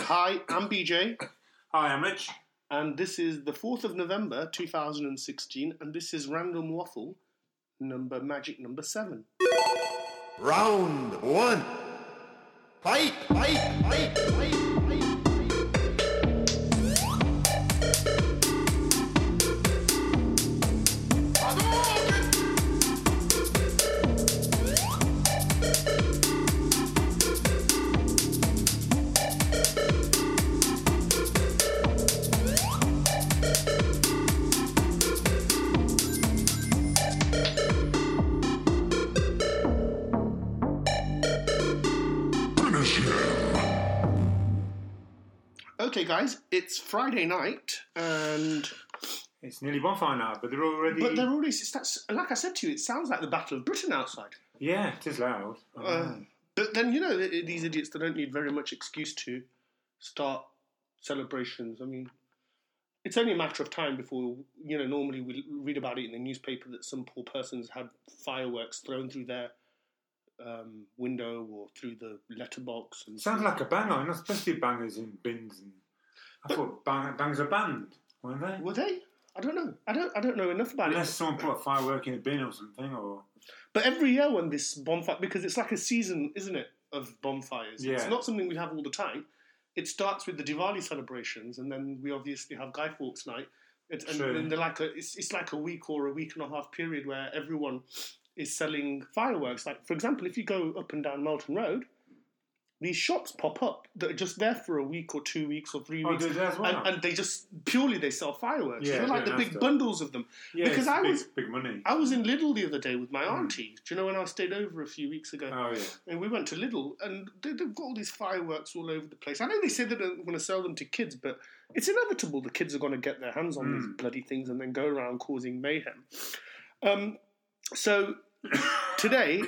Hi, I'm BJ, Hi, I'm Rich. and this is the 4th of November 2016, and this is Random Waffle, number magic number 7. Round one. Fight, fight, fight, fight, guys, it's Friday night, and It's nearly bonfire now, but they're already. but they're already that's, like I said to you, it sounds like the Battle of Britain outside. Yeah, it is loud. Uh, but then you know th- these idiots they don't need very much excuse to start celebrations. I mean, it's only a matter of time before you know. Normally, we read about it in the newspaper that some poor person's had fireworks thrown through their um, window or through the letterbox. And Sounds like a banger. You're not supposed to be bangers in bins. And I thought bang, bangs are banned, weren't they? were they? I don't know. I don't. I don't know enough about Unless it. Unless someone put a firework in a bin or something, or But every year when this bonfire, because it's like a season, isn't it, of bonfires? Yeah. It's not something we have all the time. It starts with the Diwali celebrations, and then we obviously have Guy Fawkes Night. It's, and, True. and they're like a, it's, it's like a week or a week and a half period where everyone is selling fireworks. Like for example, if you go up and down Melton Road, these shops pop up that are just there for a week or two weeks or three Oh, weeks, do they as well? and, and they just purely they sell fireworks. Yeah, you know, like the big bundles of them. yeah, because I big, was big money. I was in Lidl the other day with my auntie. Do you know when I stayed over a few weeks ago? oh yeah, And we went to Lidl, and they- they've got all these fireworks all over the place. I know they say they don't want to sell them to kids, but it's inevitable the kids are going to get their hands on these bloody things and then go around causing mayhem. Um, so today,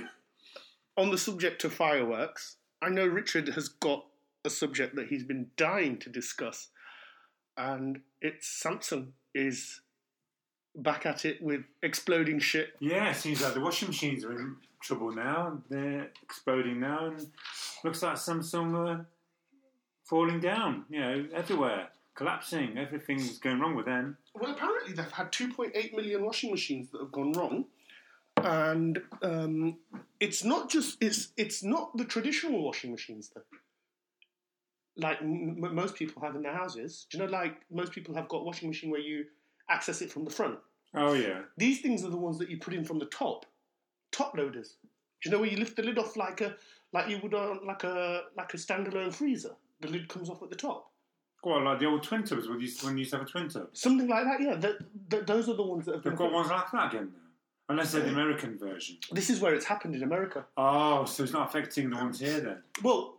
on the subject of fireworks, I know Richard has got a subject that he's been dying to discuss, and it's Samsung is back at it with exploding shit. yeah. It seems like the washing machines are in trouble now. They're exploding now, and looks like Samsung are falling down. You know, everywhere, collapsing. Everything's going wrong with them. Well, apparently they've had 2.8 million washing machines that have gone wrong, and um, it's not just it's it's not the traditional washing machines though. Like m- most people have in their houses, do you know? Like most people have got a washing machine where you access it from the front. Oh yeah, These things are the ones that you put in from the top, top loaders. Do you know where you lift the lid off like a like you would on like a like a standalone freezer? The lid comes off at the top. Well, like the old twin tubs when you used, when you used to have a twin tub. Something like that, yeah. Th th those are the ones that have been. They've got ones like that again. Unless they're the American version. This is where it's happened in America. Oh, so it's not affecting the ones here then? Well,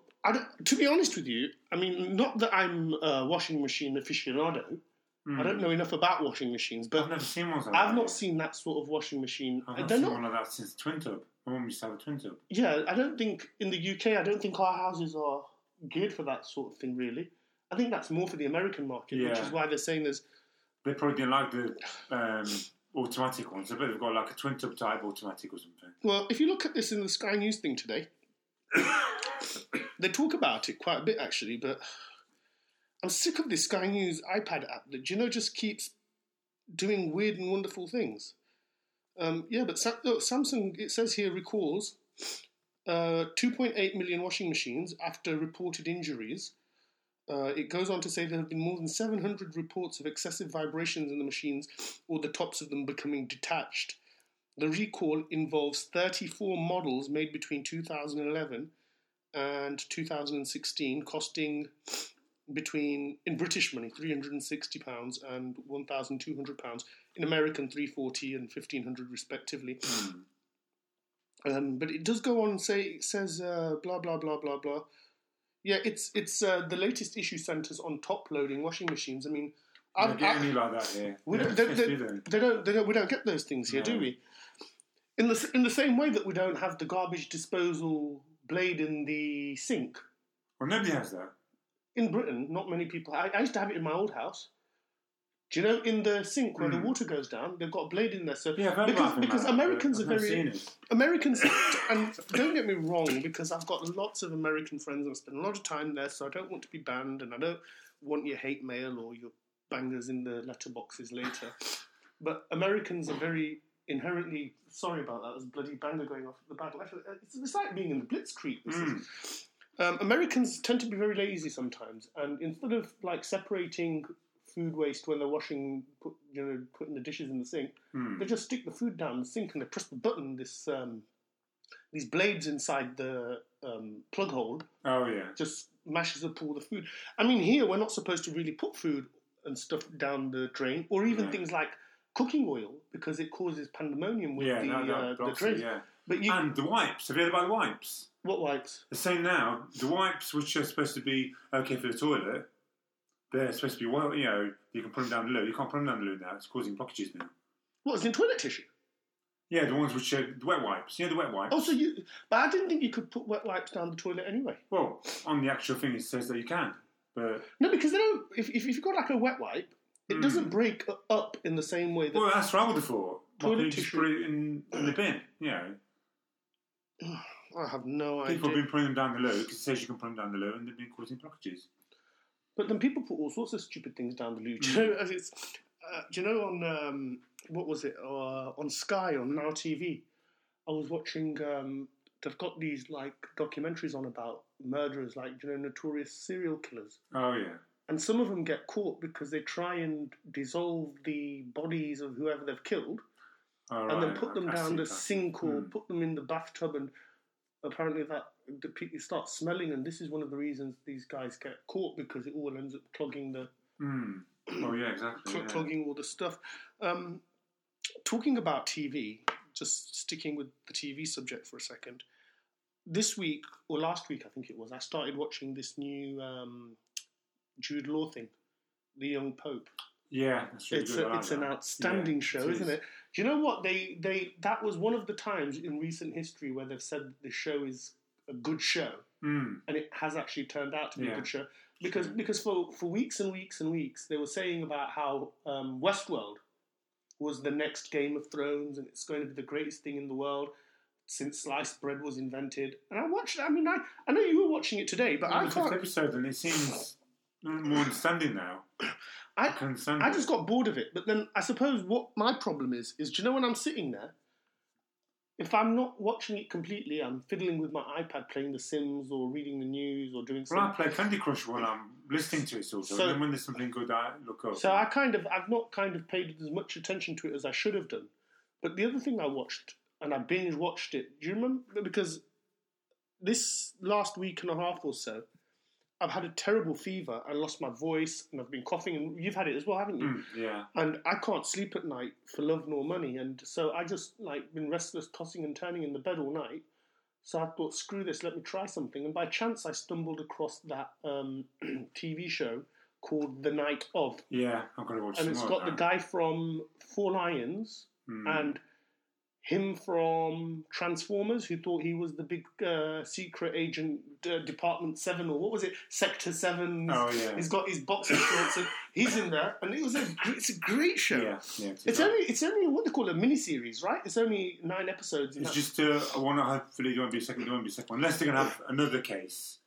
to be honest with you, I mean, not that I'm a washing machine aficionado. I don't know enough about washing machines, I've but never seen ones like I've not seen that sort of washing machine. I've not seen not. one like that since twin tub. My mum used to have a twin tub. Yeah, I don't think in the UK. I don't think our houses are geared for that sort of thing. Really, I think that's more for the American market, which is why they're saying there's. They probably didn't like the um, automatic ones. I bet they've got like a twin tub type automatic or something. Well, if you look at this in the Sky News thing today, they talk about it quite a bit actually, but I'm sick of this Sky News iPad app that you know just keeps doing weird and wonderful things. Um, yeah, but look, Samsung it says here recalls uh, 2.8 million washing machines after reported injuries. Uh, it goes on to say there have been more than 700 reports of excessive vibrations in the machines or the tops of them becoming detached. The recall involves 34 models made between 2011 and 2016, costing between, in British money, £360 and £1,200. In American, 340 and 1500 respectively. Um, but it does go on and say, it says uh, blah, blah, blah, blah, blah. Yeah, it's it's uh, the latest issue centres on top loading washing machines. I mean, I've, don't get any like that here. we don't, don't they, they, they don't, they don't, we don't get those things here, do we? In the, in the same way that we don't have the garbage disposal blade in the sink. Well, nobody has that. In Britain, not many people. I, I used to have it in my old house. Do you know in the sink where the Mm. water goes down, they've got a blade in there. So Yeah, I've because because Americans are very never seen it. Americans, and don't get me wrong, because I've got lots of American friends and I spend a lot of time there, so I don't want to be banned, and I don't want your hate mail or your bangers in the letterboxes later. But Americans are very inherently sorry about that. There's a bloody banger going off at the back. It's, it's like being in the Blitzkrieg. Mm. Um, Americans tend to be very lazy sometimes, and instead of like separating food waste when they're washing, put, you know, putting the dishes in the sink, Mm. they just stick the food down the sink and they press the button. This um, these blades inside the um, plug hole Oh yeah. just mashes up all the food. I mean, here we're not supposed to really put food and stuff down the drain, or even Yeah. things like cooking oil because it causes pandemonium with Yeah, the no, no, uh, the drains. yeah. But you, And the wipes. Have you heard about the wipes? what wipes? They're saying now the wipes, which are supposed to be okay for the toilet, they're supposed to be well. You know, you can put them down the loo. You can't put them down the loo now. It's causing blockages now. What is in toilet tissue? Yeah, the ones which are the wet wipes. Know the wet wipes. Oh, so you? But I didn't think you could put wet wipes down the toilet anyway. Well, on the actual thing it says that you can, but No, because they don't. If, if you've got like a wet wipe, it Mm. doesn't break up in the same way that. well, that's what I would have thought. Toilet can't you just tissue. put it in, in the bin? You know, I have no idea. people have been putting them down the loo because it says you can put them down the loo, and they've been causing blockages. But then people put all sorts of stupid things down the loo. Do you know? as It's, uh, do you know on um, what was it uh, on Sky on Now TV? I was watching. Um, they've got these like documentaries on about murderers, like you know, notorious serial killers, Oh yeah. and some of them get caught because they try and dissolve the bodies of whoever they've killed, Oh, and then put them I down the that. sink or Hmm. put them in the bathtub, and apparently that the people start smelling, and this is one of the reasons these guys get caught because it all ends up clogging the Mm. Oh yeah, exactly. cl- yeah. clogging all the stuff. Um, talking about TV, just sticking with the TV subject for a second. This week or last week, I think it was, I started watching this new um, Jude Law thing, The Young Pope. Yeah, really It's a, it's an outstanding Yeah, show, it isn't it? Do you know what they they that was one of the times in recent history where they've said the show is a good show, Mm. and it has actually turned out to be a good show because because for for weeks and weeks and weeks they were saying about how um, Westworld was the next Game of Thrones and it's going to be the greatest thing in the world since sliced bread was invented. And I watched. I mean, I I know you were watching it today, but I can't. episode, and it seems more understanding now. I- I just got bored of it. But then I suppose what my problem is is, do you know when I'm sitting there? If I'm not watching it completely, I'm fiddling with my iPad, playing The Sims, or reading the news, or doing Well, I something. play Candy Crush when I'm listening to it, sort of. So- and then when there's something good, I look up. So I kind of, I've not kind of paid as much attention to it as I should have done. But the other thing I watched, and I binge watched it. Do you remember? Because this last week and a half or so, I've had a terrible fever. I lost my voice, and I've been coughing. And you've had it as well, haven't you? Mm, yeah. and I can't sleep at night for love nor money, and so I just like been restless, tossing and turning in the bed all night. So I thought, screw this, let me try something. And by chance, I stumbled across that um, TV show called The Night of, Yeah, I've got to watch and it's got the guy from Four Lions Mm. and him from Transformers, who thought he was the big uh, secret agent, uh, Department Seven, or what was it, Sector Seven. Oh, yeah. He's got his boxing shorts, and he's in there, and it was a gr- it's a great show. Yeah, yeah. It's, only it's only what they call a mini series, right? It's only nine episodes. It's just uh, I want to hopefully there won't be a second. There won't be a second one unless they're going to have another case.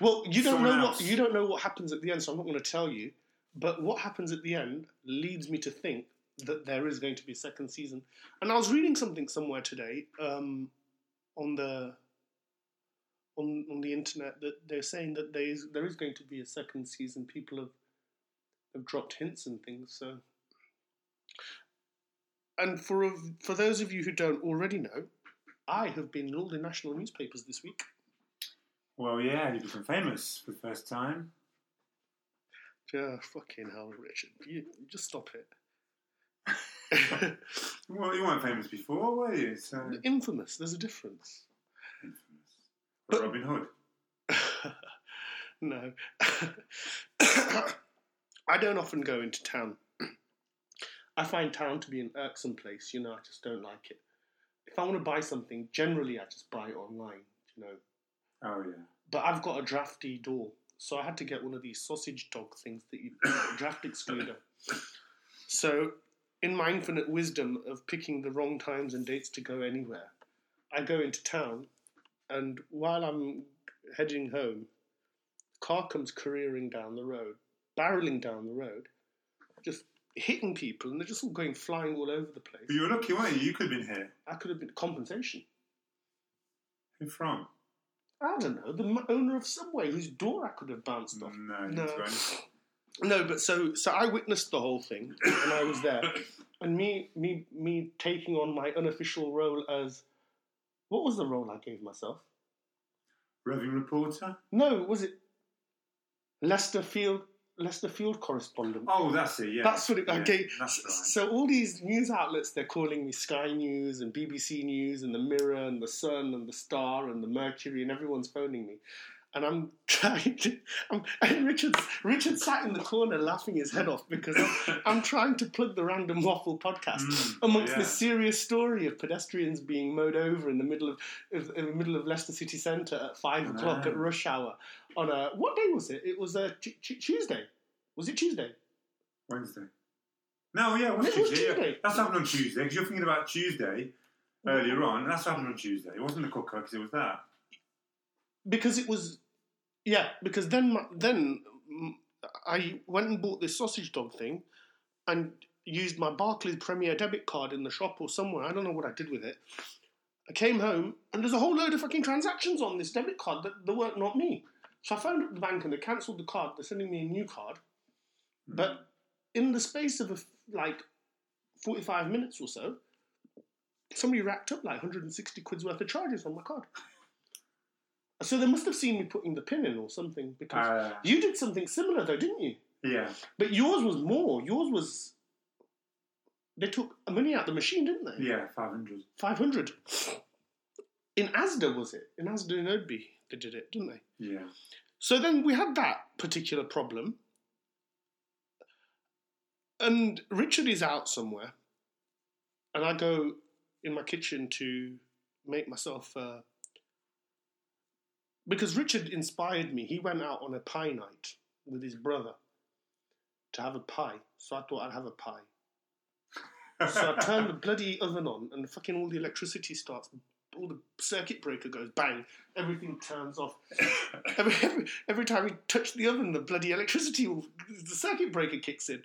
well, you don't someone know else. what you don't know what happens at the end, so I'm not going to tell you. But what happens at the end leads me to think that there is going to be a second season. And I was reading something somewhere today um, on the on on the internet that they're saying that there is there is going to be a second season. People have have dropped hints and things. So, and for for those of you who don't already know, I have been in all the national newspapers this week. Well, yeah, you become famous for the first time. Yeah, fucking hell, Richard, you, you just stop it. Well, you weren't famous before, were you? So Infamous. There's a difference. infamous. But- Robin Hood. no. I don't often go into town. I find town to be an irksome place, you know, I just don't like it. If I want to buy something, generally I just buy it online, you know. Oh yeah. But I've got a drafty door, so I had to get one of these sausage dog things that you draft excluder. So, in my infinite wisdom of picking the wrong times and dates to go anywhere, I go into town, and while I'm heading home, car comes careering down the road, barreling down the road, just hitting people, and they're just all going flying all over the place. But you were lucky, weren't you? You could have been here. I could have been compensation. Who from? I don't know, the m- owner of Subway, whose door I could have bounced off. No, No. No. But so so I witnessed the whole thing, and I was there, and me me me taking on my unofficial role as what was the role I gave myself? Roving reporter. No, was it Leicester Field Leicester Field correspondent? Oh, that's it. Yeah, That's what it. yeah, That's right. so all these news outlets they're calling me Sky News and BBC News and the Mirror and the Sun and the Star and the Mercury and everyone's phoning me, and I'm trying to. I'm, and Richard Richard sat in the corner laughing his head off because I'm, I'm trying to plug the Random Waffle podcast Mm, amongst yeah. this serious story of pedestrians being mowed over in the middle of, of in the middle of Leicester city centre at five o'clock at rush hour on a what day was it? It was a t- t- Tuesday. Was it Tuesday? Wednesday. No, yeah, it was Tuesday. yeah. Tuesday. That's happened on Tuesday because you're thinking about Tuesday earlier on. and That's happened on Tuesday. It wasn't the cooker because it was that. because it was yeah because then my- then I went and bought this sausage dog thing and used my Barclays Premier debit card in the shop or somewhere I don't know what I did with it. I came home and there's a whole load of fucking transactions on this debit card that, that weren't not me. So I phoned up the bank and they cancelled the card they're sending me a new card. Hmm. But in the space of a like 45 minutes or so somebody racked up like 160 quid's worth of charges on my card so they must have seen me putting the pin in or something because Uh, you did something similar though, didn't you? yeah. But yours was more. Yours was they took money out the machine, didn't they? Yeah, 500. Five hundred. In Asda was it? In Asda in Oadby they did it, didn't they? Yeah. So then we had that particular problem. And Richard is out somewhere. And I go in my kitchen to make myself. Uh, because Richard inspired me. He went out on a pie night with his brother to have a pie. So I thought I'd have a pie. So I turn the bloody oven on, and fucking all the electricity starts. All the circuit breaker goes bang. Everything turns off. Every, every, every time we touch the oven, the bloody electricity, will, the circuit breaker kicks in.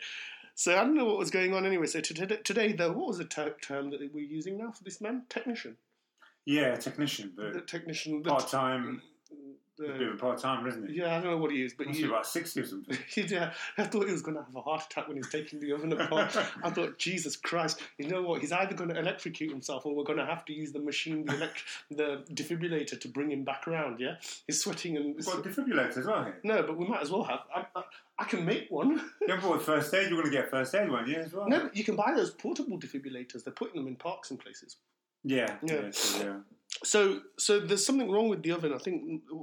So I don't know what was going on anyway. So to, to, today, though, what was the ter- term that we're using now for this man? Technician. yeah, technician, The but technician. The, part time. A bit of a part timer, isn't he? yeah, I don't know what he is, but be about 60 or something. yeah, I thought he was going to have a heart attack when he's taking the oven apart. I thought, Jesus Christ, you know what? He's either going to electrocute himself or we're going to have to use the machine, the, elect- the defibrillator to bring him back around, yeah? He's sweating and. We've got a defibrillator as well. No, but we might as well have. I, I, I can make one. You haven't bought first aid, you're going to get first aid one, yeah, as well? no, but you can buy those portable defibrillators. They're putting them in parks and places. Yeah, Yeah. yeah, so, yeah. So, so there's something wrong with the oven. I think uh,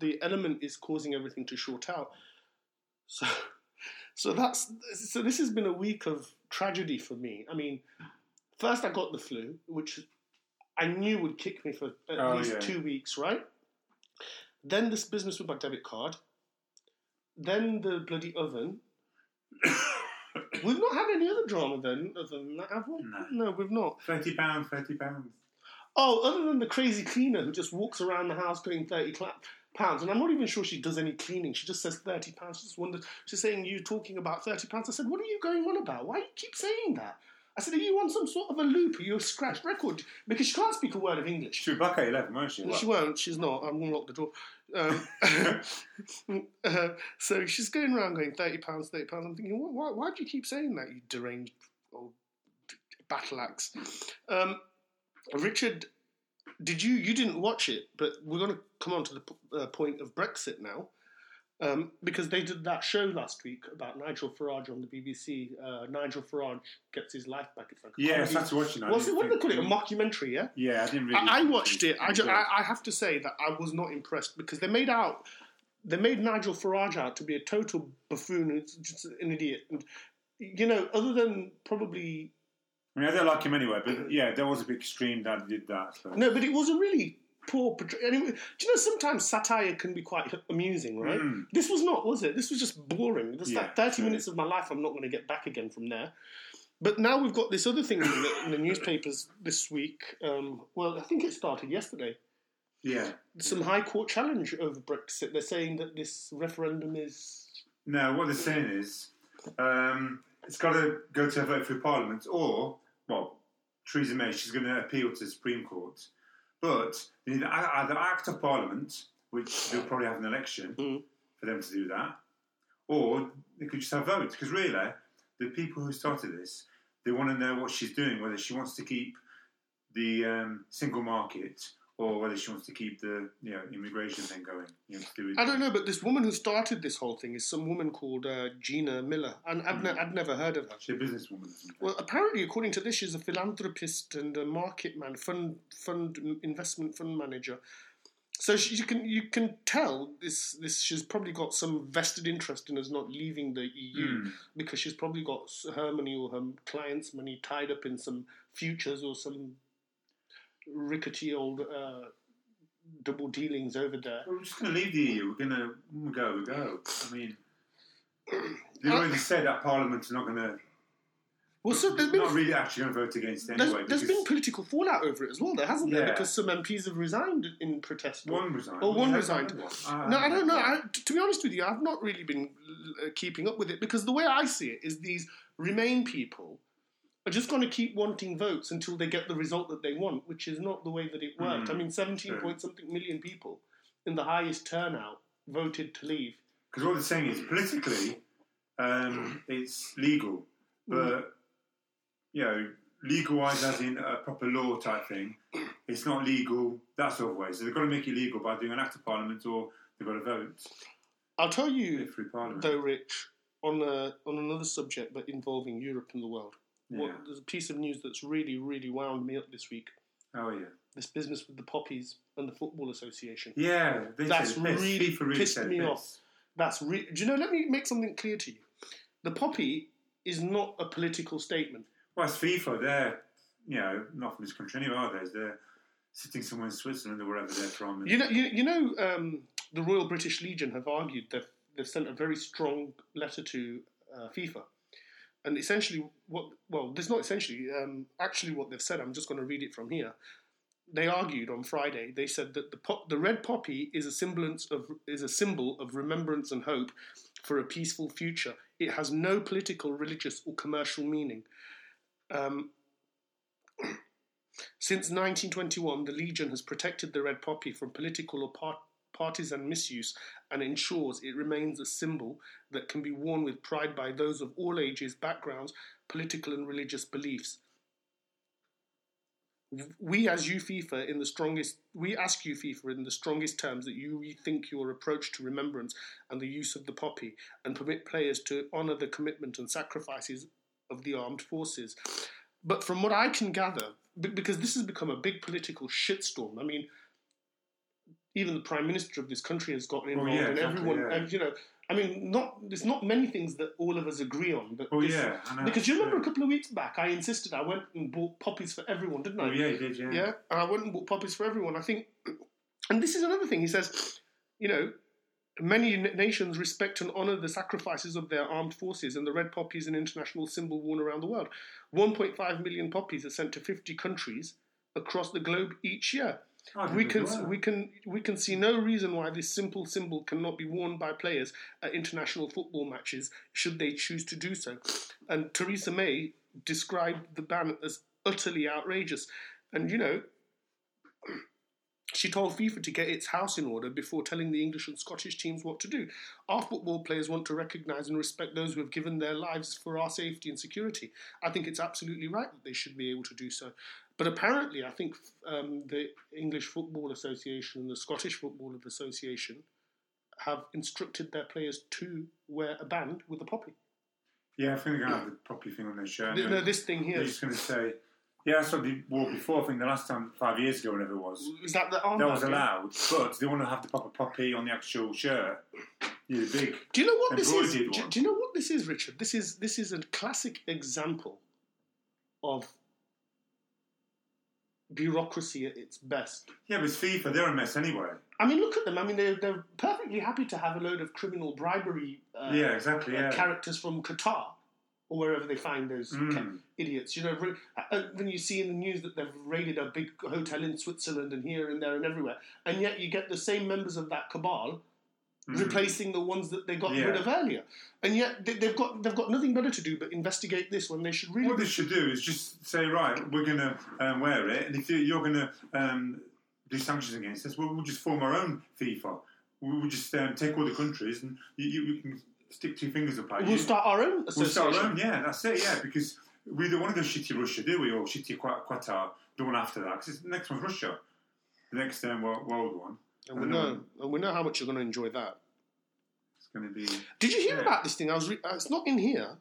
the element is causing everything to short out. So, so that's so. This has been a week of tragedy for me. I mean, first I got the flu, which I knew would kick me for at Oh, least yeah. two weeks, right? Then this business with my debit card. Then the bloody oven. we've not had any other drama then, other than that, have we? No. no we've not. £30, £30. pounds. Oh, other than the crazy cleaner who just walks around the house thirty cla- pounds, and I'm not even sure she does any cleaning. She just says thirty pounds. She just wondered. She's saying you talking about thirty pounds. I said, what are you going on about? Why do you keep saying that? I said, are you on some sort of a loop? Are you a scratched record? Because she can't speak a word of English. She was back at 11, won't she? She won't. She's not. I'm going to lock the door. Um, uh, so she's going around going thirty pounds, thirty pounds. I'm thinking, why, why do you keep saying that? You deranged old battle axe. Um, Richard, did you? You didn't watch it, but we're going to come on to the p- uh, point of Brexit now. Um, because they did that show last week about Nigel Farage on the BBC. Uh, Nigel Farage gets his life back. It's like Yeah, started watching. What's it? What do they call it? A mockumentary? Yeah. Yeah, I didn't really. I, I watched it. I, ju- I, I have to say that I was not impressed because they made out they made Nigel Farage out to be a total buffoon, just an idiot. And you know, other than probably I mean, I don't like him anyway, but yeah, that was a bit extreme that did that. So. no, but it was a really poor. portray- Anyway, do you know sometimes satire can be quite amusing, right? Mm. This was not, was it? This was just boring. Just Yeah, like thirty true. minutes of my life, I'm not going to get back again from there. But now we've got this other thing in the, in the newspapers this week. Um, well, I think it started yesterday. Yeah. Some High Court challenge over Brexit. They're saying that this referendum is. No, what they're saying is um, it's got to go to a vote through Parliament, or well, Theresa May she's going to appeal to the Supreme Court, but they need to either act of Parliament, which they'll probably have an election Mm. for them to do that, or they could just have votes. Because really, the people who started this, they want to know what she's doing, whether she wants to keep the um, single market or whether she wants to keep the you know immigration thing going. You know, do I don't know, but this woman who started this whole thing is some woman called uh, Gina Miller, and I've, ne- I'd never heard of her. She's a businesswoman. Well, apparently, according to this, she's a philanthropist and a market man, fund fund investment fund manager. So she, you can you can tell this this she's probably got some vested interest in us not leaving the EU Mm. because she's probably got her money or her clients' money tied up in some futures or some rickety old uh, double dealings over there. We're just going to leave the EU. We're going to we go. We go. I mean, they already said that Parliament's not going to. Well, so there's been Not really actually going to vote against it there's, anyway. there's because been political fallout over it as well, there hasn't there? Because some MPs have resigned in protest. one resigned. Oh, one Yeah, resigned. one. No, I don't know. I, to be honest with you, I've not really been uh, keeping up with it because the way I see it is these Remain people are just going to keep wanting votes until they get the result that they want, which is not the way that it worked. Mm, I mean, 17 true. point something million people in the highest turnout voted to leave. Because what they're saying is politically, um, it's legal, Mm. but you know, legal wise, as in a proper law type thing, it's not legal that sort of way. So they've got to make it legal by doing an act of parliament, or they've got to vote I'll tell you, though, Rich, on a, on another subject but involving Europe and the world. What, Yeah. there's a piece of news that's really, really wound me up this week. Oh yeah, This business with the poppies and the Football Association. yeah. That's really pissed me piss. off. That's re- do you know? Let me make something clear to you. The poppy is not a political statement. Well, it's FIFA. They're you know not from this country anyway, are they? They're sitting somewhere in Switzerland or wherever they're from. You know, you, you know, um, the Royal British Legion have argued that they've sent a very strong letter to uh, FIFA, and essentially, what well, there's not essentially, um, actually, what they've said. I'm just going to read it from here. They argued on Friday. They said that the the red poppy is a semblance of is a symbol of remembrance and hope for a peaceful future. It has no political, religious, or commercial meaning. Um, since 1921, the Legion has protected the red poppy from political or part- partisan misuse and ensures it remains a symbol that can be worn with pride by those of all ages, backgrounds, political and religious beliefs. We, as you FIFA in the strongest, we ask you FIFA in the strongest terms that you rethink your approach to remembrance and the use of the poppy, and permit players to honour the commitment and sacrifices of the armed forces. But from what I can gather, because this has become a big political shitstorm. I mean, even the prime minister of this country has gotten Oh, involved, yeah, and exactly, everyone, yeah. and you know, I mean, not there's not many things that all of us agree on, but Oh this- yeah, because you remember Yeah. a couple of weeks back, I insisted I went and bought poppies for everyone, didn't I? Oh yeah, you did. Yeah. Yeah, and I went and bought poppies for everyone. I think, and this is another thing. He says, you know, many nations respect and honour the sacrifices of their armed forces, and the red poppy is an international symbol worn around the world. 1.5 million poppies are sent to 50 countries across the globe each year. We can we can we can see no reason why this simple symbol cannot be worn by players at international football matches should they choose to do so. And Theresa May described the ban as utterly outrageous. And you know, she told FIFA to get its house in order before telling the English and Scottish teams what to do. Our football players want to recognise and respect those who have given their lives for our safety and security. I think it's absolutely right that they should be able to do so. But apparently, I think um, the English Football Association and the Scottish Football Association have instructed their players to wear a band with a poppy. Yeah, I think they're going to have the poppy thing on their shirt. No, this thing here. They're just going to say, yeah, that's what they wore before. I think the last time, five years ago, whenever it was, is that the armband? that was yeah? allowed. But they want to have the proper poppy on the actual shirt. Yeah, big. Do you know what this is? Do, do you know what this is, Richard? This is this is a classic example of bureaucracy at its best. Yeah, but it's FIFA. They're a mess anyway. I mean, look at them. I mean, they're, they're perfectly happy to have a load of criminal bribery uh, yeah, exactly. uh, Yeah. characters from Qatar or wherever they find those Mm. idiots. You know, uh, when you see in the news that they've raided a big hotel in Switzerland and here and there and everywhere, and yet you get the same members of that cabal Mm. replacing the ones that they got Yeah. rid of earlier, and yet they, they've got they've got nothing better to do but investigate this when they should really. What they should do is just say, right, we're going to um, wear it, and if you- you're going to um, do sanctions against us, well, we'll just form our own FIFA. We'll just um, take all the countries, and you, you, we can stick two fingers up at you. We'll start our own We'll start our own, yeah, that's it, yeah, because we don't want to go shitty Russia, do we? Or shitty Qat- Qatar, the one after that, because the next one's Russia, the next um, world, world one. And we know, and we know how much you're going to enjoy that. It's going to be. Did you hear Yeah. about this thing? I was. Re- uh, it's not in here.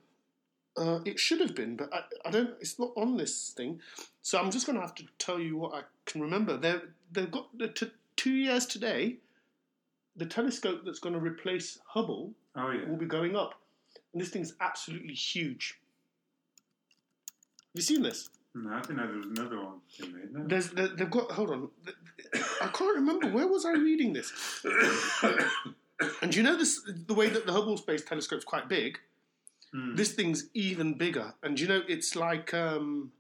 Uh, it should have been, but I, I don't. It's not on this thing. So I'm just going to have to tell you what I can remember. They they've got the t- two years today. The telescope that's going to replace Hubble Oh, yeah. will be going up, and this thing's absolutely huge. Have you seen this? No, I didn't know there was another one there. No. There's they- they've got. Hold on. I can't remember where was I reading this. and you know this the way that the Hubble Space Telescope's quite big. Hmm. This thing's even bigger, and you know it's like um,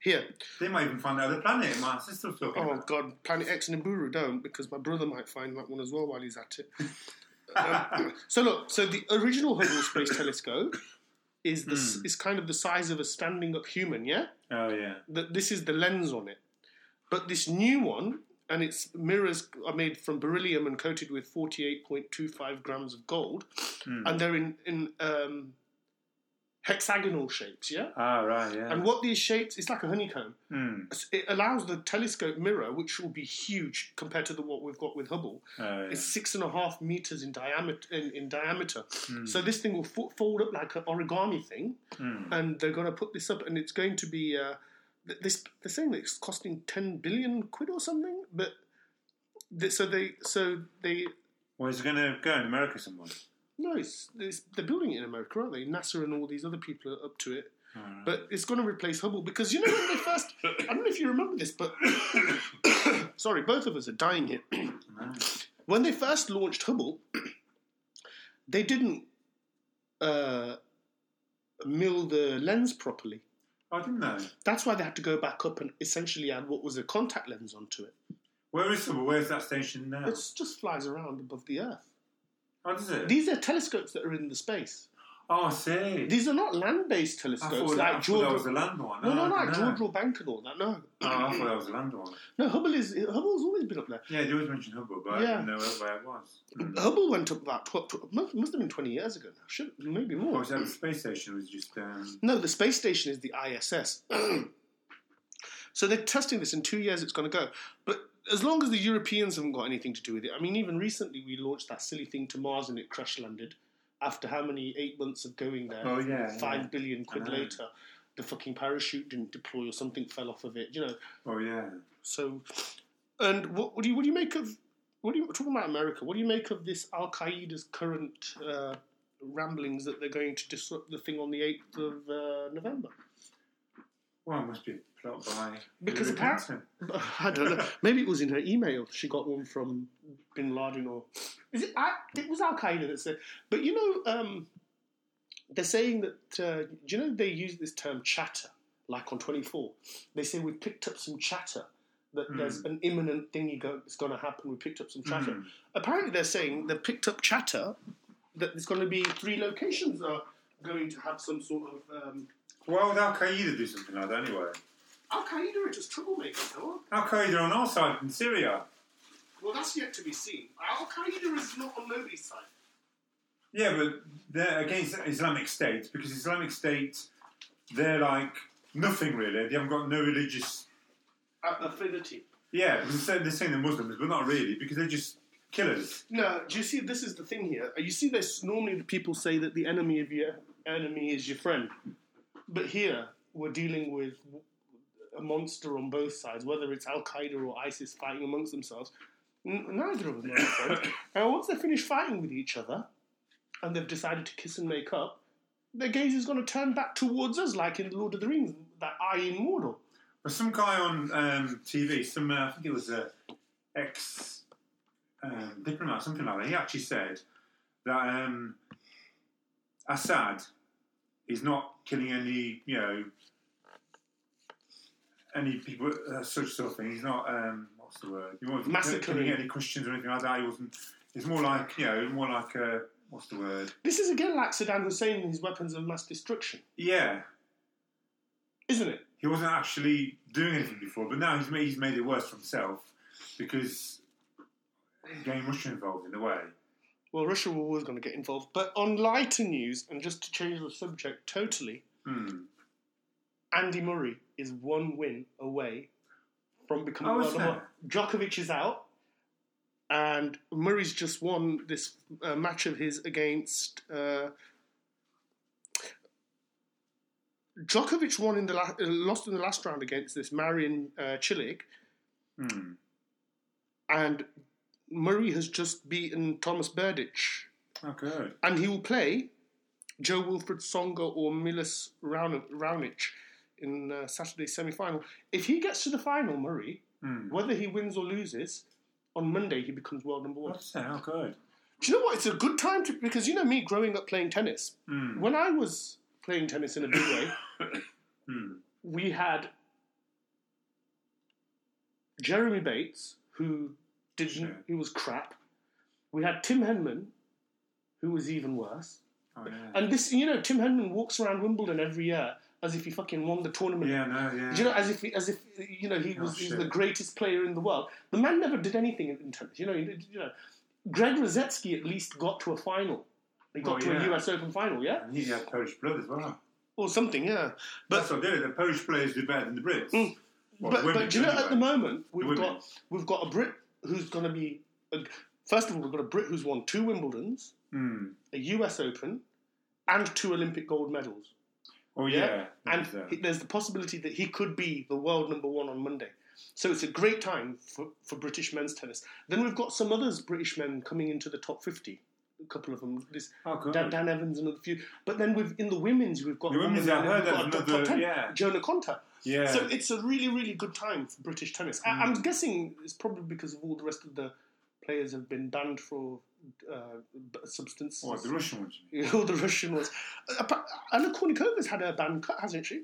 here. They might even find the other planet. My sister's talking Oh about. God, Planet X and Nibiru don't because my brother might find that one as well while he's at it. Um, so look, so the original Hubble Space Telescope is the s Hmm. is kind of the size of a standing up human, yeah. Oh, yeah. That this is the lens on it, but this new one and its mirrors are made from beryllium and coated with forty eight point two five grams of gold, Hmm. and they're in in um, hexagonal shapes, yeah. Ah, right, yeah. And what these shapes, it's like a honeycomb. Hmm. It allows the telescope mirror, which will be huge compared to the what we've got with Hubble. Oh, yeah. It's six and a half meters in diameter. In, in diameter, Hmm. so this thing will fo- fold up like an origami thing, Hmm. and they're going to put this up, and it's going to be. Uh, th- this they're saying that it's costing ten billion quid or something, but th- so they so they Well, is it going to go in America somewhere? No, it's, it's they're building it in America, aren't they? NASA and all these other people are up to it. Alright. But it's going to replace Hubble because you know when they first. I don't know if you remember this, but sorry, both of us are dying here. When they first launched Hubble, they didn't uh, mill the lens properly. I didn't know. That's why they had to go back up and essentially add what was a contact lens onto it. Where is it? Where's that station now? It just flies around above the Earth. Oh, it? These are telescopes that are in the space. oh, I see. These are not land-based I telescopes thought, that, like I thought George. that was a land one. no, no, I no, know. Jodrell Bank and all that. No, Oh, I thought that was a land one. no. Hubble is Hubble's always been up there. Yeah, they always mention Hubble, but I didn't know where it was. Hmm. Hubble went up about tw- tw- must, must have been twenty years ago now. Should maybe Or more. was that the space station? Was just um, No, the space station is the ISS. so they're testing this in two years. It's going to go, but as long as the Europeans haven't got anything to do with it. I mean, even recently we launched that silly thing to Mars and it crash landed. After how many eight months of going there? Oh, yeah, five yeah. billion quid later, the fucking parachute didn't deploy or something fell off of it. You know, oh yeah. so. And what, what do you what do you make of? What do you talking about America? What do you make of this Al Qaeda's current uh, ramblings that they're going to disrupt the thing on the eighth of uh, November? Well, it must be by Because apparently, I don't know. Maybe it was in her email. She got one from Bin Laden, or is it? I, it was Al Qaeda that said. But you know, um, they're saying that. Uh, do you know they use this term chatter? Like on Twenty Four, they say we've picked up some chatter. That Hmm. there's an imminent thing go, it's going to happen. We picked up some chatter. Hmm. Apparently, they're saying they've picked up chatter that there's going to be three locations are going to have some sort of. Um, Why would Al Qaeda do something like that anyway? Al Qaeda are just troublemakers, though. Al Qaeda on our side in Syria. Well, that's yet to be seen. Al Qaeda is not on nobody's side. Yeah, but they're against Islamic State because Islamic State, they're like nothing really. They haven't got no religious. Affinity. Yeah, they're they're saying they're Muslims, but not really because they're just killers. No, do you see? This is the thing here. You see, this normally the people say that the enemy of your enemy is your friend, but here we're dealing with a monster on both sides. Whether it's Al Qaeda or ISIS fighting amongst themselves, n- neither of them and once they finish fighting with each other, and they've decided to kiss and make up, their gaze is going to turn back towards us, like in Lord of the Rings, that eye in Mordor. But some guy on um, TV, some uh, I think it was a ex um, diplomat, something like that. He actually said that um, Assad is not killing any, you know, any people, uh, such sort of thing. He's not. Um, what's the word? He wasn't Massacring. any Christians or anything like that. He wasn't. It's more like, you know, more like a what's the word? This is again like Saddam Hussein and his weapons of mass destruction, Yeah, isn't it? he wasn't actually doing anything before, but now he's made, he's made it worse for himself because getting Russia involved in a way. Well, Russia were always going to get involved. But on lighter news, and just to change the subject totally, Hmm. Andy Murray is one win away from becoming world number one. Djokovic is out, and Murray's just won this uh, match of his against. Uh, Djokovic won in the la- uh, lost in the last round against this Marin uh, Cilic, Hmm. and Murray has just beaten Thomas Berdych good. and he will play Jo-Wilfried Tsonga or Milos Raonic Raonic in uh, Saturday's semi-final. If he gets to the final, Murray, Hmm. whether he wins or loses, on Monday he becomes world number one. What's that? Oh, good. Do you know what? It's a good time to because you know me growing up playing tennis. Hmm. When I was playing tennis in a big way, Hmm. we had Jeremy Bates, who didn't, Sure. who was crap. We had Tim Henman, who was even worse. Oh, yeah. And this, you know, Tim Henman walks around Wimbledon every year as if he fucking won the tournament. yeah, no, yeah. Do you know, as if, he, as if you know, he Oh, was he's the greatest player in the world. The man never did anything in, tennis. You know, you know, Greg Rusedski at least got to a final. He got Oh, to a US Open final, yeah, And he had Polish blood as well. or something, yeah. That's But what did it. The Polish players do better than the Brits. Mm. Well, but, women but do you know, anyway. at the moment we've women. got we've got a Brit who's going to be. A, first of all, we've got a Brit who's won two Wimbledons, Hmm. a US Open, and two Olympic gold medals. Oh, Yeah, yeah. and There's, uh, there's the possibility that he could be the world number one on Monday. So it's a great time for, for British men's tennis. Then we've got some others British men coming into the top 50. A couple of them, this oh. Dan, Dan Evans and a few. But then we've in the women's we've got The women's, women, I heard we've got there's top- another- top 10, yeah. Jonah Konta. yeah. So it's a really really good time for British tennis. I, I'm guessing it's probably because of all the rest of the players have been banned for uh, substances. what, the Russian ones? all the Russian ones. Anna Kournikova's had her ban cut, hasn't she?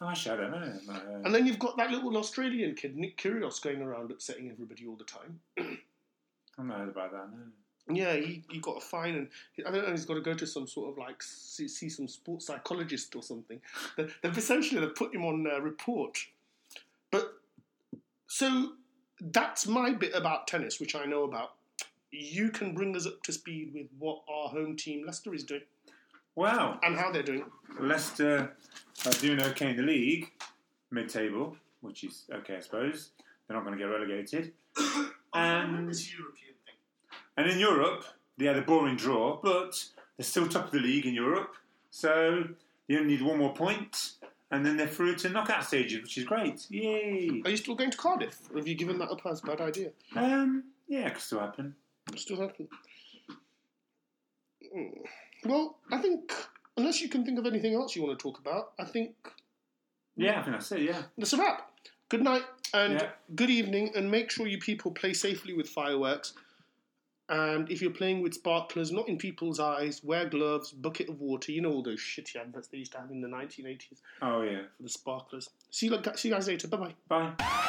Oh, I don't know. No, uh, And then you've got that little Australian kid, Nick Kyrgios, going around upsetting everybody all the time. I've not heard about that, no. Yeah, he, he got a fine, and he- I don't know. He's got to go to some sort of like see, see some sports psychologist or something. They- They've essentially they've put him on uh, report. But so that's my bit about tennis, which I know about. You can bring us up to speed with what our home team Leicester is doing Wow. and how they're doing. Leicester are doing okay in the league, mid-table, which is okay, I suppose. They're not going to get relegated. And This European thing. and in Europe, they had a boring draw, but they're still top of the league in Europe. So they only need one more point, and then they're through to knockout stages, which is great. Yay! Are you still going to Cardiff? Or have you given that up as a bad idea? Um, yeah, it could still happen. Still happen. Mm. Well, I think unless you can think of anything else you want to talk about, I think Yeah, I think that's it. Yeah. that's a wrap. Good night and Yeah. good evening, and make sure you people play safely with fireworks. And if you're playing with sparklers, not in people's eyes, wear gloves, bucket of water. You know all those shitty adverts they used to have in the 1980s Oh yeah. for the sparklers. See you, see you guys later. Bye bye. Bye.